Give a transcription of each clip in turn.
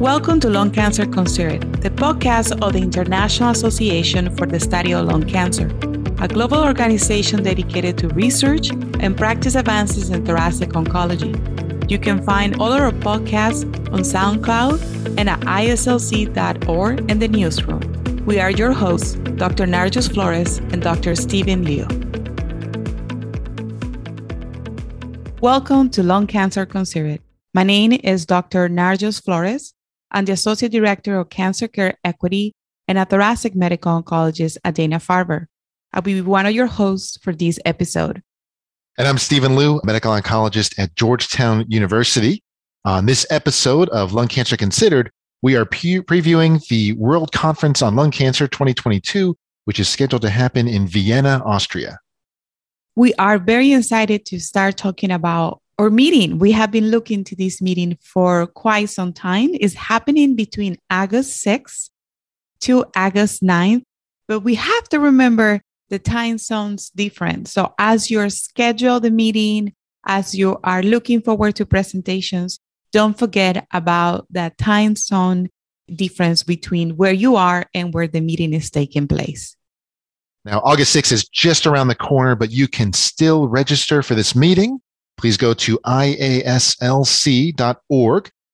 Welcome to Lung Cancer Considered, the podcast of the International Association for the Study of Lung Cancer, a global organization dedicated to research and practice advances in thoracic oncology. You can find all our podcasts on SoundCloud and at ISLC.org and the newsroom. We are your hosts, Dr. Narjust Florez and Dr. Stephen Liu. Welcome to Lung Cancer Considered. My name is Dr. Narjust Florez. I'm the Associate Director of Cancer Care Equity and a thoracic medical oncologist at Dana Farber. I'll be one of your hosts for this episode. And I'm Stephen Liu, medical oncologist at Georgetown University. On this episode of Lung Cancer Considered, we are pre- previewing the World Conference on Lung Cancer 2022, which is scheduled to happen in Vienna, Austria. We are very excited to start talking about our meeting. We have been looking to this meeting for quite some time. It's happening between August 6th to August 9th, but we have to remember the time zones different. So as you're schedule the meeting, as you are looking forward to presentations, don't forget about that time zone difference between where you are and where the meeting is taking place. Now, August 6th is just around the corner, but you can still register for this meeting please go to iaslc.org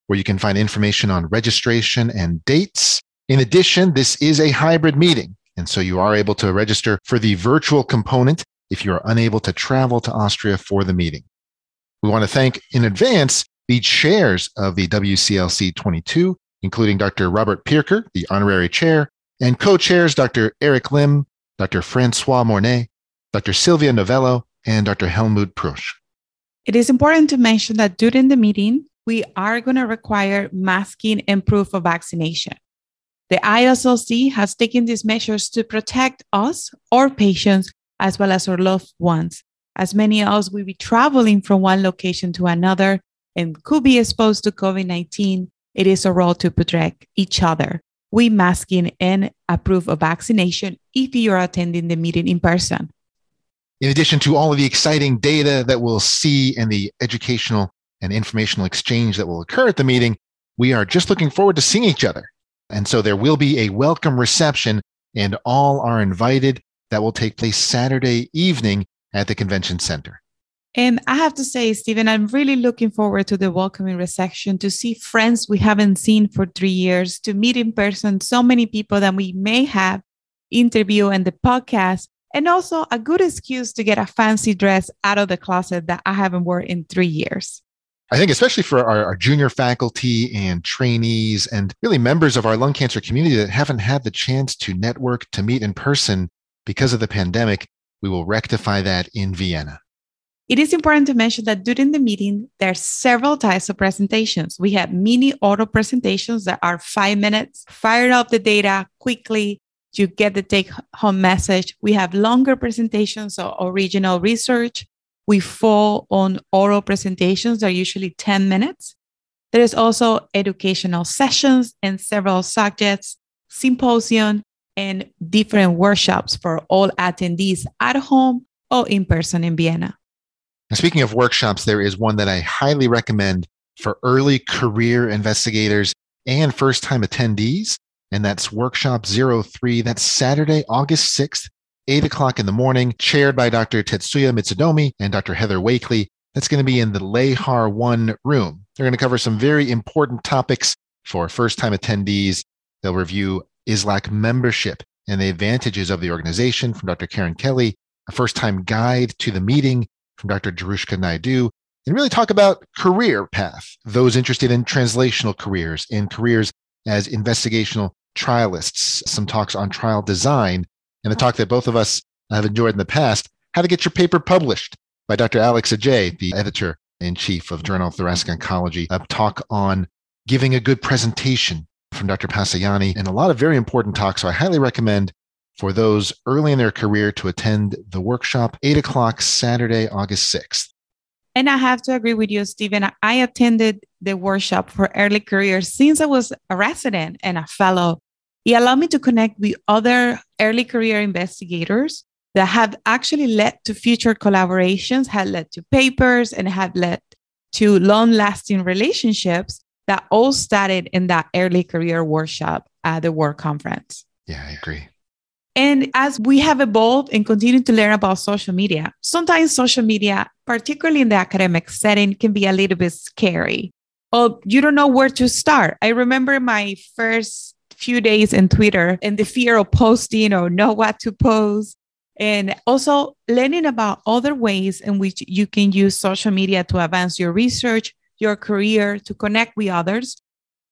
where you can find information on registration and dates. In addition, this is a hybrid meeting, and so you are able to register for the virtual component if you are unable to travel to Austria for the meeting. We want to thank in advance the chairs of the WCLC 22, including Dr. Robert Pirker, the honorary chair, and co-chairs Dr. Eric Lim, Dr. Francoise Mornex, Dr. Silvia Novello, and Dr. Helmut Prosch. It is important to mention that during the meeting, we are going to require masking and proof of vaccination. The ISLC has taken these measures to protect us, our patients, as well as our loved ones, as many of us will be traveling from one location to another and could be exposed to COVID 19. It is a role to protect each other. We masking and approve of vaccination if you are attending the meeting in person in addition to all of the exciting data that we'll see and the educational and informational exchange that will occur at the meeting, we are just looking forward to seeing each other. And so there will be a welcome reception, and all are invited. That will take place Saturday evening at the convention center. And I have to say, Stephen, I'm really looking forward to the welcoming reception to see friends we haven't seen for three years, to meet in person so many people that we may have interview and the podcast and also a good excuse to get a fancy dress out of the closet that I haven't worn in three years. I think, especially for our, our, junior faculty and trainees, and really members of our lung cancer community that haven't had the chance to network, to meet in person because of the pandemic, we will rectify that in Vienna. It is important to mention that during the meeting, there are several types of presentations. We have mini auto presentations that are five minutes, fire up the data quickly, you get the take home message. We have longer presentations or original research. We fall on oral presentations that are usually 10 minutes. There is also educational sessions and several subjects, symposium, and different workshops for all attendees at home or in person in Vienna. Speaking of workshops, there is one that I highly recommend for early career investigators and first time attendees and that's workshop 03. That's Saturday, August 6th, 8 o'clock in the morning, chaired by Dr. Tetsuya Mitsudomi and Dr. Heather Wakelee. That's going to be in the Lehar 1 room. They're going to cover some very important topics for first time attendees. They'll review IASLC membership and the advantages of the organization from Dr. Karen Kelly, a first time guide to the meeting from Dr. Jarushka Naidoo, and really talk about career path, those interested in translational careers, in careers as investigational trialists, some talks on trial design, and the talk that both of us have enjoyed in the past, how to get your paper published by Dr. Alex Adjei, the editor in chief of Journal of Thoracic Oncology, a talk on giving a good presentation from Dr. Pasayani, and a lot of very important talks. So I highly recommend for those early in their career to attend the workshop, 8 o'clock Saturday, August 6th. And I have to agree with you, Stephen. I attended the workshop for early career since I was a resident and a fellow. It allowed me to connect with other early career investigators that have actually led to future collaborations, had led to papers, and have led to long lasting relationships. that all started in that early career workshop at the Work Conference. Yeah, I agree. And as we have evolved and continue to learn about social media, sometimes social media, particularly in the academic setting, can be a little bit scary. Or you don't know where to start. I remember my first few days in Twitter and the fear of posting or know what to post. And also learning about other ways in which you can use social media to advance your research, your career, to connect with others.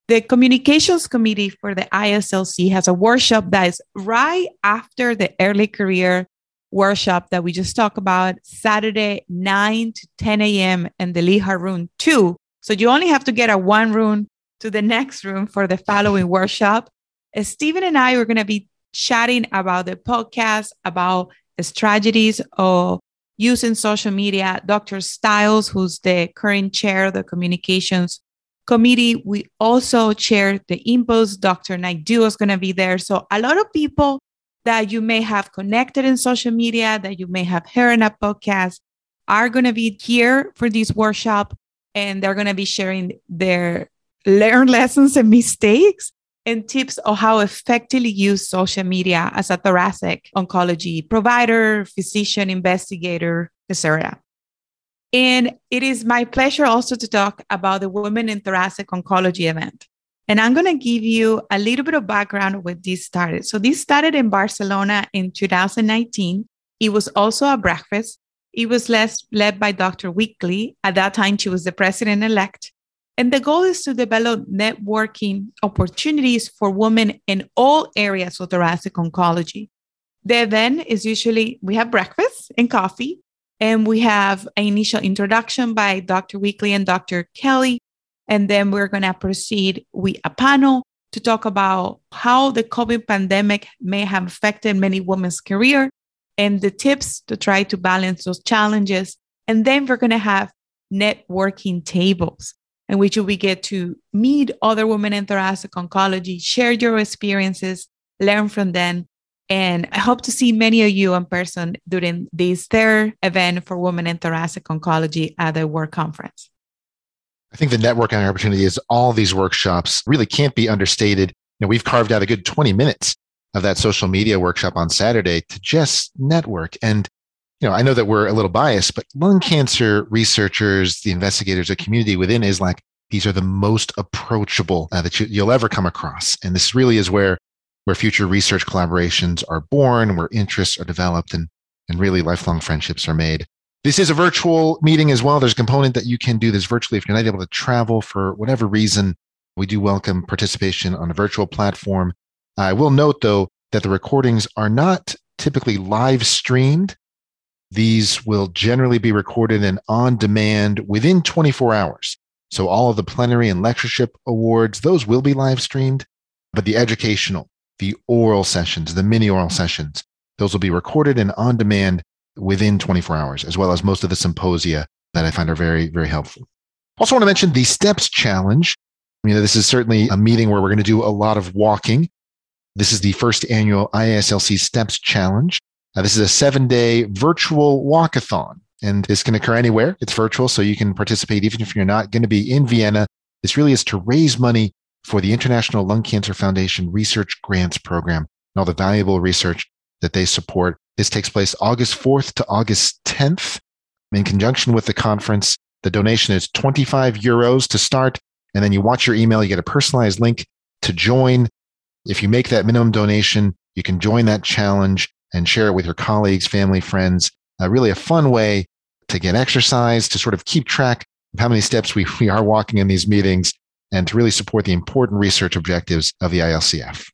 The communications committee for the ISLC has a workshop that is right after the early career workshop that we just talked about, Saturday, 9 to 10 a.m. in the Liha room two. So you only have to get a one room to the next room for the following workshop. Uh, Stephen and I are going to be chatting about the podcast, about the strategies of using social media. Dr. Stiles, who's the current chair of the communications committee, we also chair the Impulse. Dr. Naidoo is going to be there. So a lot of people that you may have connected in social media, that you may have heard in a podcast, are going to be here for this workshop, and they're going to be sharing their learned lessons and mistakes and tips on how effectively use social media as a thoracic oncology provider, physician, investigator, etc. And it is my pleasure also to talk about the Women in Thoracic Oncology event. And I'm going to give you a little bit of background where this started. So, this started in Barcelona in 2019. It was also a breakfast. It was led, led by Dr. Wakelee. At that time, she was the president elect. And the goal is to develop networking opportunities for women in all areas of thoracic oncology. The event is usually we have breakfast and coffee, and we have an initial introduction by Dr. Wakelee and Dr. Kelly. And then we're going to proceed with a panel to talk about how the COVID pandemic may have affected many women's career and the tips to try to balance those challenges. And then we're going to have networking tables in which we get to meet other women in thoracic oncology, share your experiences, learn from them. And I hope to see many of you in person during this third event for women in thoracic oncology at the Work Conference. I think the networking opportunity is all these workshops really can't be understated. You know, we've carved out a good 20 minutes of that social media workshop on Saturday to just network. And you know, I know that we're a little biased, but lung cancer researchers, the investigators, the community within IASLC, these are the most approachable uh, that you, will ever come across. And this really is where, where future research collaborations are born, where interests are developed, and, and really lifelong friendships are made. This is a virtual meeting as well. There's a component that you can do this virtually if you're not able to travel for whatever reason. We do welcome participation on a virtual platform. I will note, though, that the recordings are not typically live streamed these will generally be recorded and on demand within 24 hours. So all of the plenary and lectureship awards, those will be live streamed, but the educational, the oral sessions, the mini oral sessions, those will be recorded and on demand within 24 hours, as well as most of the symposia that I find are very, very helpful. Also want to mention the STEPS challenge. You know, this is certainly a meeting where we're going to do a lot of walking. This is the first annual IASLC STEPS challenge. Uh, this is a seven day virtual walkathon, and this can occur anywhere. It's virtual, so you can participate even if you're not going to be in Vienna. This really is to raise money for the International Lung Cancer Foundation Research Grants Program and all the valuable research that they support. This takes place August 4th to August 10th. In conjunction with the conference, the donation is 25 euros to start. And then you watch your email, you get a personalized link to join. If you make that minimum donation, you can join that challenge and share it with your colleagues, family, friends. Uh, really a fun way to get exercise, to sort of keep track of how many steps we, we are walking in these meetings, and to really support the important research objectives of the ILCF.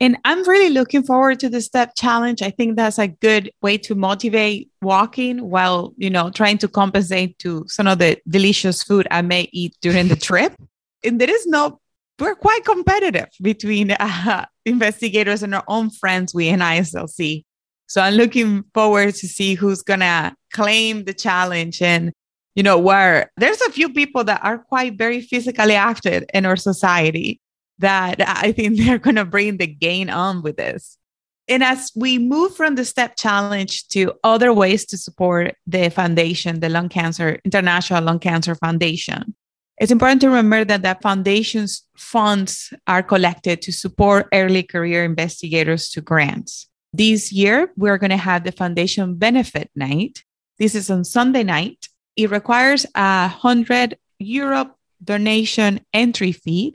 And I'm really looking forward to the step challenge. I think that's a good way to motivate walking while, you know, trying to compensate to some of the delicious food I may eat during the trip. And there is no, we're quite competitive between uh, investigators and our own friends we in ISLC. So I'm looking forward to see who's gonna claim the challenge and you know where there's a few people that are quite very physically active in our society that I think they're gonna bring the gain on with this. And as we move from the STEP challenge to other ways to support the foundation, the Lung Cancer International Lung Cancer Foundation, It's important to remember that the foundation's funds are collected to support early career investigators to grants. This year, we're going to have the foundation benefit night. This is on Sunday night. It requires a 100 euro donation entry fee.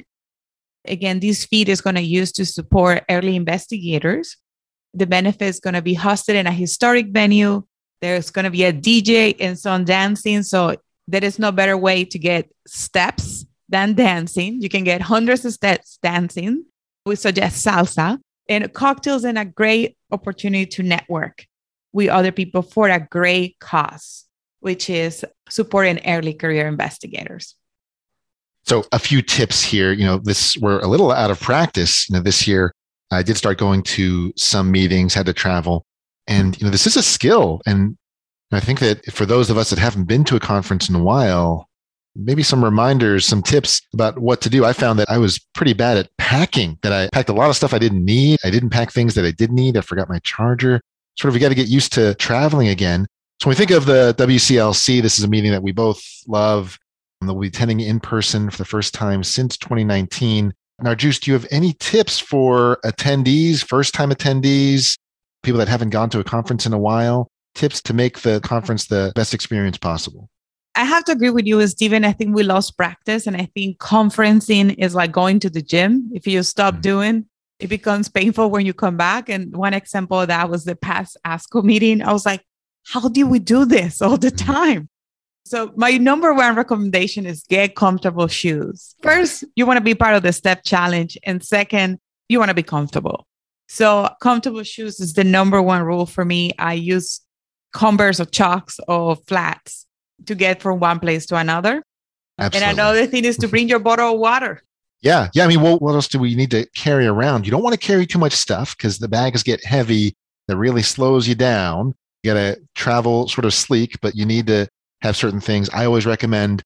Again, this fee is going to use to support early investigators. The benefit is going to be hosted in a historic venue. There's going to be a DJ and some dancing. So there is no better way to get steps than dancing. You can get hundreds of steps dancing. We suggest salsa and cocktails and a great opportunity to network with other people for a great cause, which is supporting early career investigators. So a few tips here, you know, this we're a little out of practice, you know, this year I did start going to some meetings, had to travel, and you know, this is a skill and I think that for those of us that haven't been to a conference in a while, maybe some reminders, some tips about what to do. I found that I was pretty bad at packing, that I packed a lot of stuff I didn't need. I didn't pack things that I did need. I forgot my charger. Sort of, we got to get used to traveling again. So when we think of the WCLC, this is a meeting that we both love. And we'll be attending in person for the first time since 2019. Now, Juice, do you have any tips for attendees, first time attendees, people that haven't gone to a conference in a while? Tips to make the conference the best experience possible? I have to agree with you, Stephen. I think we lost practice. And I think conferencing is like going to the gym. If you stop mm-hmm. doing, it becomes painful when you come back. And one example of that was the past ASCO meeting. I was like, how do we do this all the mm-hmm. time? So my number one recommendation is get comfortable shoes. First, you want to be part of the step challenge. And second, you want to be comfortable. So comfortable shoes is the number one rule for me. I use Converse or Chucks or flats to get from one place to another. Absolutely. And another thing is to bring your bottle of water. Yeah. Yeah. I mean, what, what else do we need to carry around? You don't want to carry too much stuff because the bags get heavy. That really slows you down. Got to travel sort of sleek, but you need to have certain things. I always recommend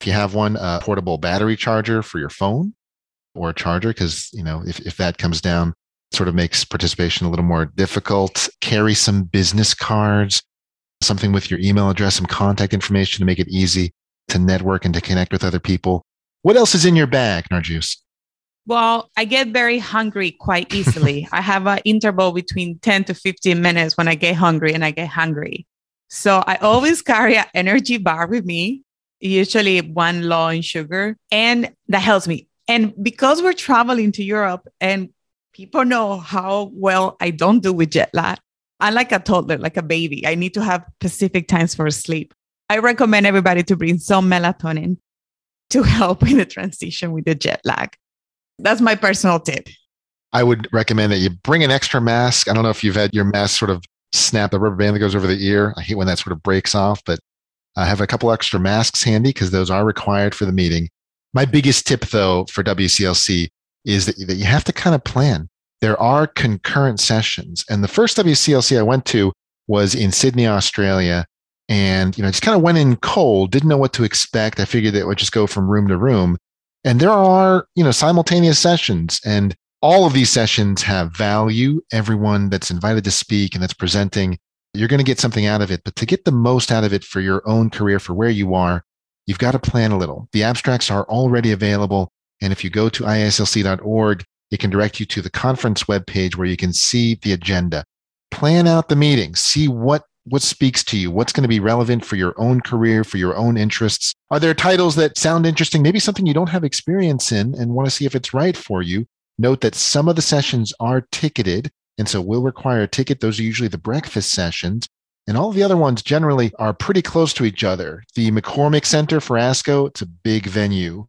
if you have one, a portable battery charger for your phone or a charger, because, you know, if, if that comes down, sort of makes participation a little more difficult. Carry some business cards, something with your email address, some contact information to make it easy to network and to connect with other people. What else is in your bag, Narjust? Well, I get very hungry quite easily. I have an interval between 10 to 15 minutes when I get hungry and I get hungry. So I always carry an energy bar with me, usually one low in sugar, and that helps me. And because we're traveling to Europe and people know how well I don't do with jet lag, I'm like a toddler, like a baby. I need to have specific times for sleep. I recommend everybody to bring some melatonin to help in the transition with the jet lag. That's my personal tip. I would recommend that you bring an extra mask. I don't know if you've had your mask sort of snap the rubber band that goes over the ear. I hate when that sort of breaks off, but I have a couple extra masks handy because those are required for the meeting. My biggest tip, though, for WCLC is that, that you have to kind of plan. There are concurrent sessions. And the first WCLC I went to was in Sydney, Australia. And, you know, just kind of went in cold, didn't know what to expect. I figured that it would just go from room to room. And there are, you know, simultaneous sessions. And all of these sessions have value. Everyone that's invited to speak and that's presenting, you're going to get something out of it. But to get the most out of it for your own career, for where you are, you've got to plan a little. The abstracts are already available. And if you go to ISLC.org, it can direct you to the conference webpage where you can see the agenda. Plan out the meeting, see what what speaks to you, what's going to be relevant for your own career, for your own interests. Are there titles that sound interesting, maybe something you don't have experience in and want to see if it's right for you? Note that some of the sessions are ticketed, and so will require a ticket. Those are usually the breakfast sessions. And all the other ones generally are pretty close to each other. The McCormick Center for ASCO, it's a big venue.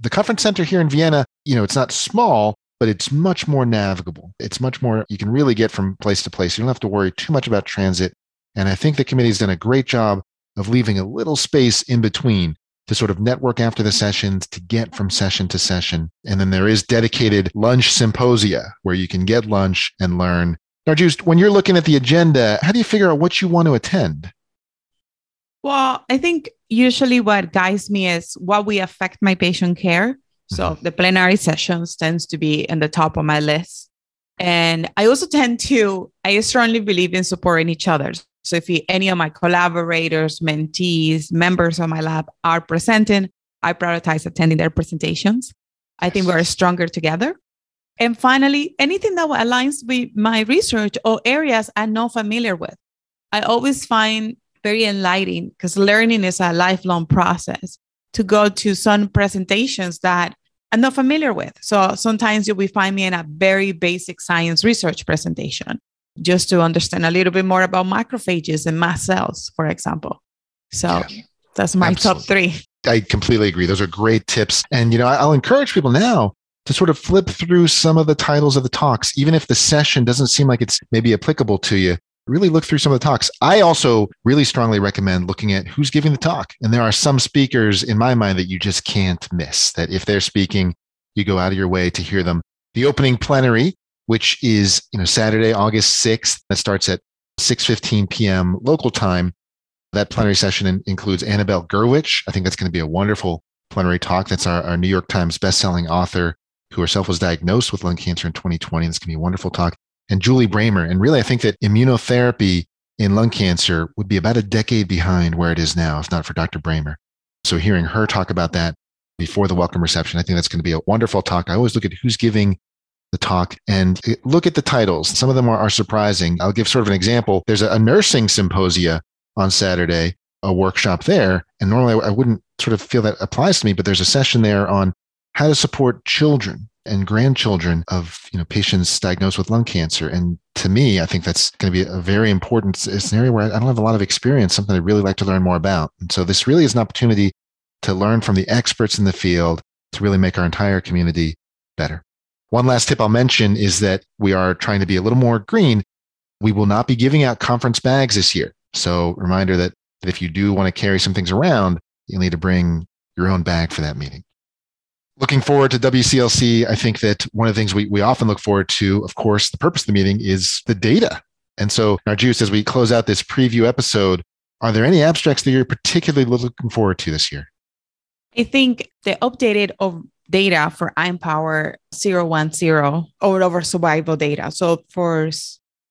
The conference center here in Vienna, you know, it's not small, but it's much more navigable. It's much more, you can really get from place to place. You don't have to worry too much about transit. And I think the committee's done a great job of leaving a little space in between to sort of network after the sessions to get from session to session. And then there is dedicated lunch symposia where you can get lunch and learn. Just when you're looking at the agenda, how do you figure out what you want to attend? Well, I think usually what guides me is what we affect my patient care. So mm-hmm. the plenary sessions tends to be in the top of my list. And I also tend to, I strongly believe in supporting each other. So if any of my collaborators, mentees, members of my lab are presenting, I prioritize attending their presentations. I think we're stronger together. And finally, anything that aligns with my research or areas I'm not familiar with. I always find very enlightening because learning is a lifelong process to go to some presentations that I'm not familiar with. So sometimes you'll find me in a very basic science research presentation just to understand a little bit more about macrophages and mast cells, for example. So yeah, that's my absolutely. top three. I completely agree. Those are great tips. And, you know, I'll encourage people now to sort of flip through some of the titles of the talks, even if the session doesn't seem like it's maybe applicable to you. Really look through some of the talks. I also really strongly recommend looking at who's giving the talk. And there are some speakers in my mind that you just can't miss, that if they're speaking, you go out of your way to hear them. The opening plenary, which is you know Saturday, August 6th, that starts at 6:15 p.m. local time. That plenary session in, includes Annabelle Gurwitch. I think that's going to be a wonderful plenary talk. That's our, our New York Times bestselling author who herself was diagnosed with lung cancer in 2020. And it's going to be a wonderful talk. And Julie Brahmer. And really, I think that immunotherapy in lung cancer would be about a decade behind where it is now, if not for Dr. Brahmer. So hearing her talk about that before the welcome reception, I think that's going to be a wonderful talk. I always look at who's giving the talk and look at the titles. Some of them are, are surprising. I'll give sort of an example. There's a, a nursing symposia on Saturday, a workshop there. And normally I wouldn't sort of feel that applies to me, but there's a session there on how to support children and grandchildren of you know patients diagnosed with lung cancer. And to me, I think that's going to be a very important scenario where I don't have a lot of experience, something I'd really like to learn more about. And so this really is an opportunity to learn from the experts in the field to really make our entire community better. One last tip I'll mention is that we are trying to be a little more green. We will not be giving out conference bags this year. So reminder that, that if you do want to carry some things around, you'll need to bring your own bag for that meeting looking forward to WCLC, I think that one of the things we, we often look forward to, of course, the purpose of the meeting is the data. And so, Narjust, as we close out this preview episode, are there any abstracts that you're particularly looking forward to this year? I think the updated of data for IMpower 010 or over survival data. So for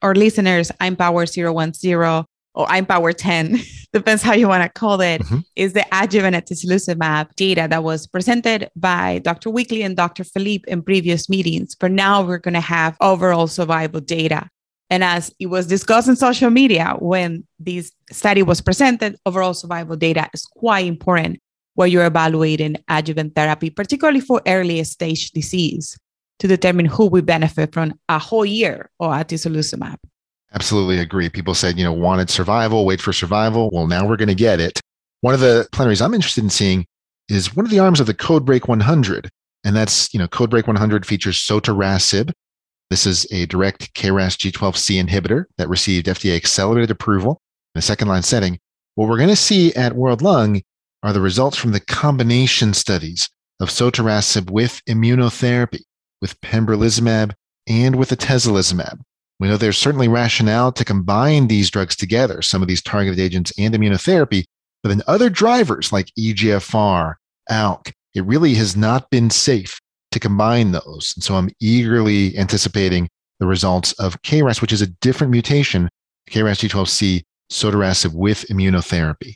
our listeners, IMpower 010 or IMpower 10, depends how you want to call it, mm-hmm. is the adjuvant atezolizumab data that was presented by Dr. Wakelee and Dr. Felip in previous meetings. But now we're going to have overall survival data. And as it was discussed in social media when this study was presented, overall survival data is quite important where you're evaluating adjuvant therapy, particularly for early stage disease, to determine who will benefit from a whole year of atezolizumab. Absolutely agree. People said, you know, wanted survival, wait for survival. Well, now we're going to get it. One of the plenaries I'm interested in seeing is one of the arms of the Codebreak 100. And that's, you know, Codebreak 100 features sotorasib. This is a direct KRAS G12C inhibitor that received FDA accelerated approval in a second line setting. What we're going to see at World Lung are the results from the combination studies of sotorasib with immunotherapy, with pembrolizumab, and with atezolizumab. We know there's certainly rationale to combine these drugs together, some of these targeted agents and immunotherapy, but in other drivers like EGFR, ALK, it really has not been safe to combine those. And so I'm eagerly anticipating the results of KRAS, which is a different mutation, KRAS G12C, sotorasib with immunotherapy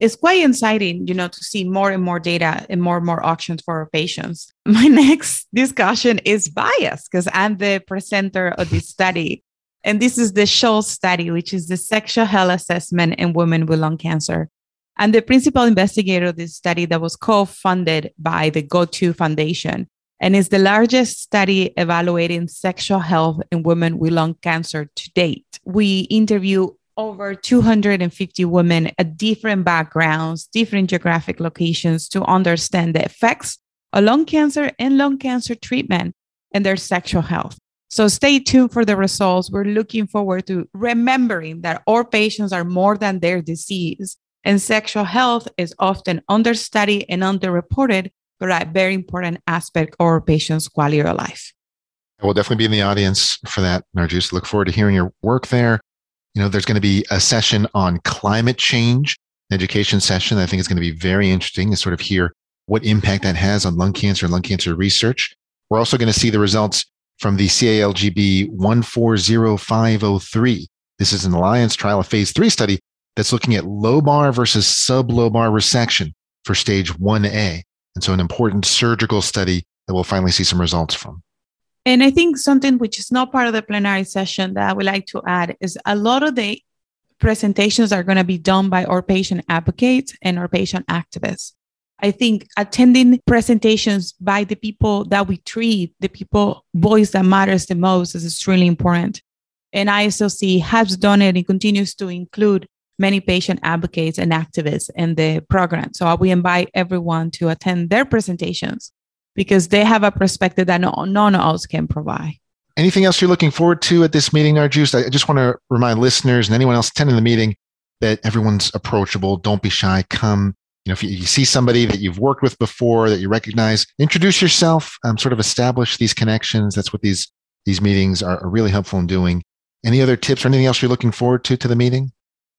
it's quite exciting, you know, to see more and more data and more and more options for our patients. My next discussion is bias because I'm the presenter of this study. And this is the SHOAL study, which is the sexual health assessment in women with lung cancer. I'm the principal investigator of this study that was co-funded by the GO2 Foundation and is the largest study evaluating sexual health in women with lung cancer to date. We interview over 250 women at different backgrounds, different geographic locations to understand the effects of lung cancer and lung cancer treatment and their sexual health. So stay tuned for the results. We're looking forward to remembering that our patients are more than their disease, and sexual health is often understudied and underreported, but a very important aspect of our patients' quality of life. I will definitely be in the audience for that, Narjust. Look forward to hearing your work there. You know, there's going to be a session on climate change, education session. I think is going to be very interesting to sort of hear what impact that has on lung cancer and lung cancer research. We're also going to see the results from the CALGB 140503. This is an alliance trial, a phase three study that's looking at lobar versus sublobar resection for stage 1A. And so, an important surgical study that we'll finally see some results from. And I think something which is not part of the plenary session that I would like to add is a lot of the presentations are going to be done by our patient advocates and our patient activists. I think attending presentations by the people that we treat, the people voice that matters the most is extremely important. And ISLC has done it and continues to include many patient advocates and activists in the program. So we invite everyone to attend their presentations because they have a perspective that no, none else can provide. Anything else you're looking forward to at this meeting, Narjust? I just want to remind listeners and anyone else attending the meeting that everyone's approachable. Don't be shy. Come. You know, if you, you see somebody that you've worked with before that you recognize, introduce yourself. Um, sort of establish these connections. That's what these these meetings are, are really helpful in doing. Any other tips or anything else you're looking forward to to the meeting?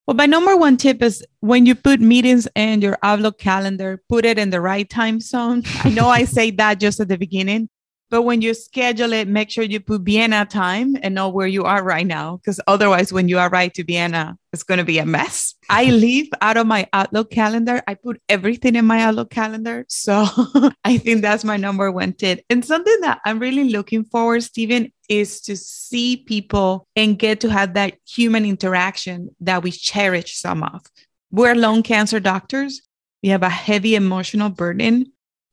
Well, my number one tip is when you put meetings in your Outlook calendar, put it in the right time zone. I know I say that just at the beginning, but when you schedule it, make sure you put Vienna time and know where you are right now. Because otherwise, when you arrive to Vienna, it's going to be a mess. I leave out of my Outlook calendar. I put everything in my Outlook calendar. So I think that's my number one tip. And something that I'm really looking forward, Stephen, is to see people and get to have that human interaction that we cherish some of. We're lung cancer doctors. We have a heavy emotional burden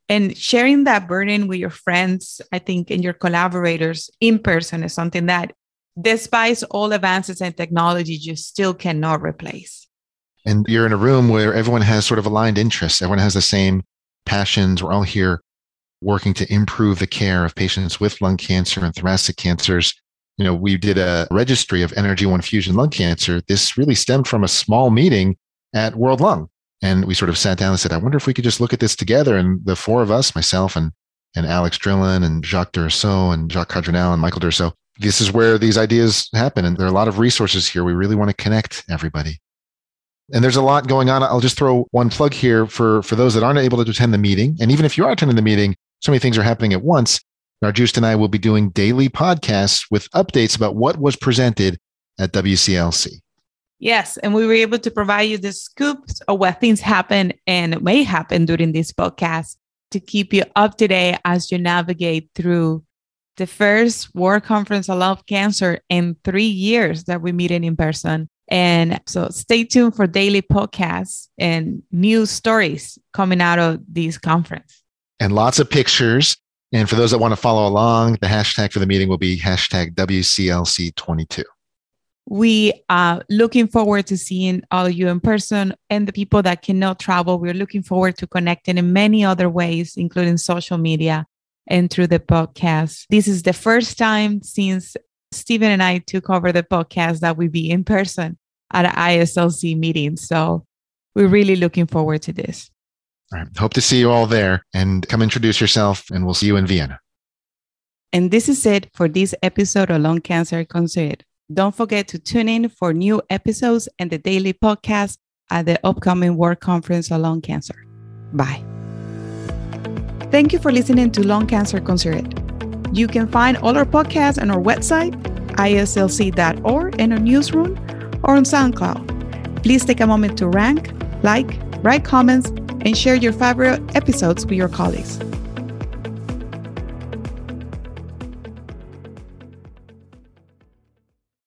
and sharing that burden with your friends, I think, and your collaborators in person is something that, despite all advances in technology, you still cannot replace. And you're in a room where everyone has sort of aligned interests, everyone has the same passions. We're all here working to improve the care of patients with lung cancer and thoracic cancers. You know, we did a registry of NRG1 Fusion lung cancer. This really stemmed from a small meeting at World Lung and we sort of sat down and said, I wonder if we could just look at this together. And the four of us, myself and, and Alex Drilon and Jacques Durso and Jacques Cadranel and Michael Duruisseaux, this is where these ideas happen. And there are a lot of resources here. We really want to connect everybody. And there's a lot going on. I'll just throw one plug here for, for those that aren't able to attend the meeting. And even if you are attending the meeting, so many things are happening at once. Narjust and I will be doing daily podcasts with updates about what was presented at WCLC. Yes, and we were able to provide you the scoops of what things happen and may happen during this podcast to keep you up to date as you navigate through the first World Conference on Lung Cancer in three years that we meet in person. And so stay tuned for daily podcasts and news stories coming out of this conference. And lots of pictures. And for those that want to follow along, the hashtag for the meeting will be hashtag WCLC22 we are looking forward to seeing all of you in person and the people that cannot travel. We're looking forward to connecting in many other ways, including social media and through the podcast. This is the first time since Stephen and I took over the podcast that we be in person at an ISLC meeting. So we're really looking forward to this. All right. Hope to see you all there and come introduce yourself, and we'll see you in Vienna. And this is it for this episode of Lung Cancer Considered. Don't forget to tune in for new episodes and the daily podcast at the upcoming World Conference on Lung Cancer. Bye. Thank you for listening to Lung Cancer Considered. You can find all our podcasts on our website, islc.org, in our newsroom, or on SoundCloud. Please take a moment to rank, like, write comments, and share your favorite episodes with your colleagues.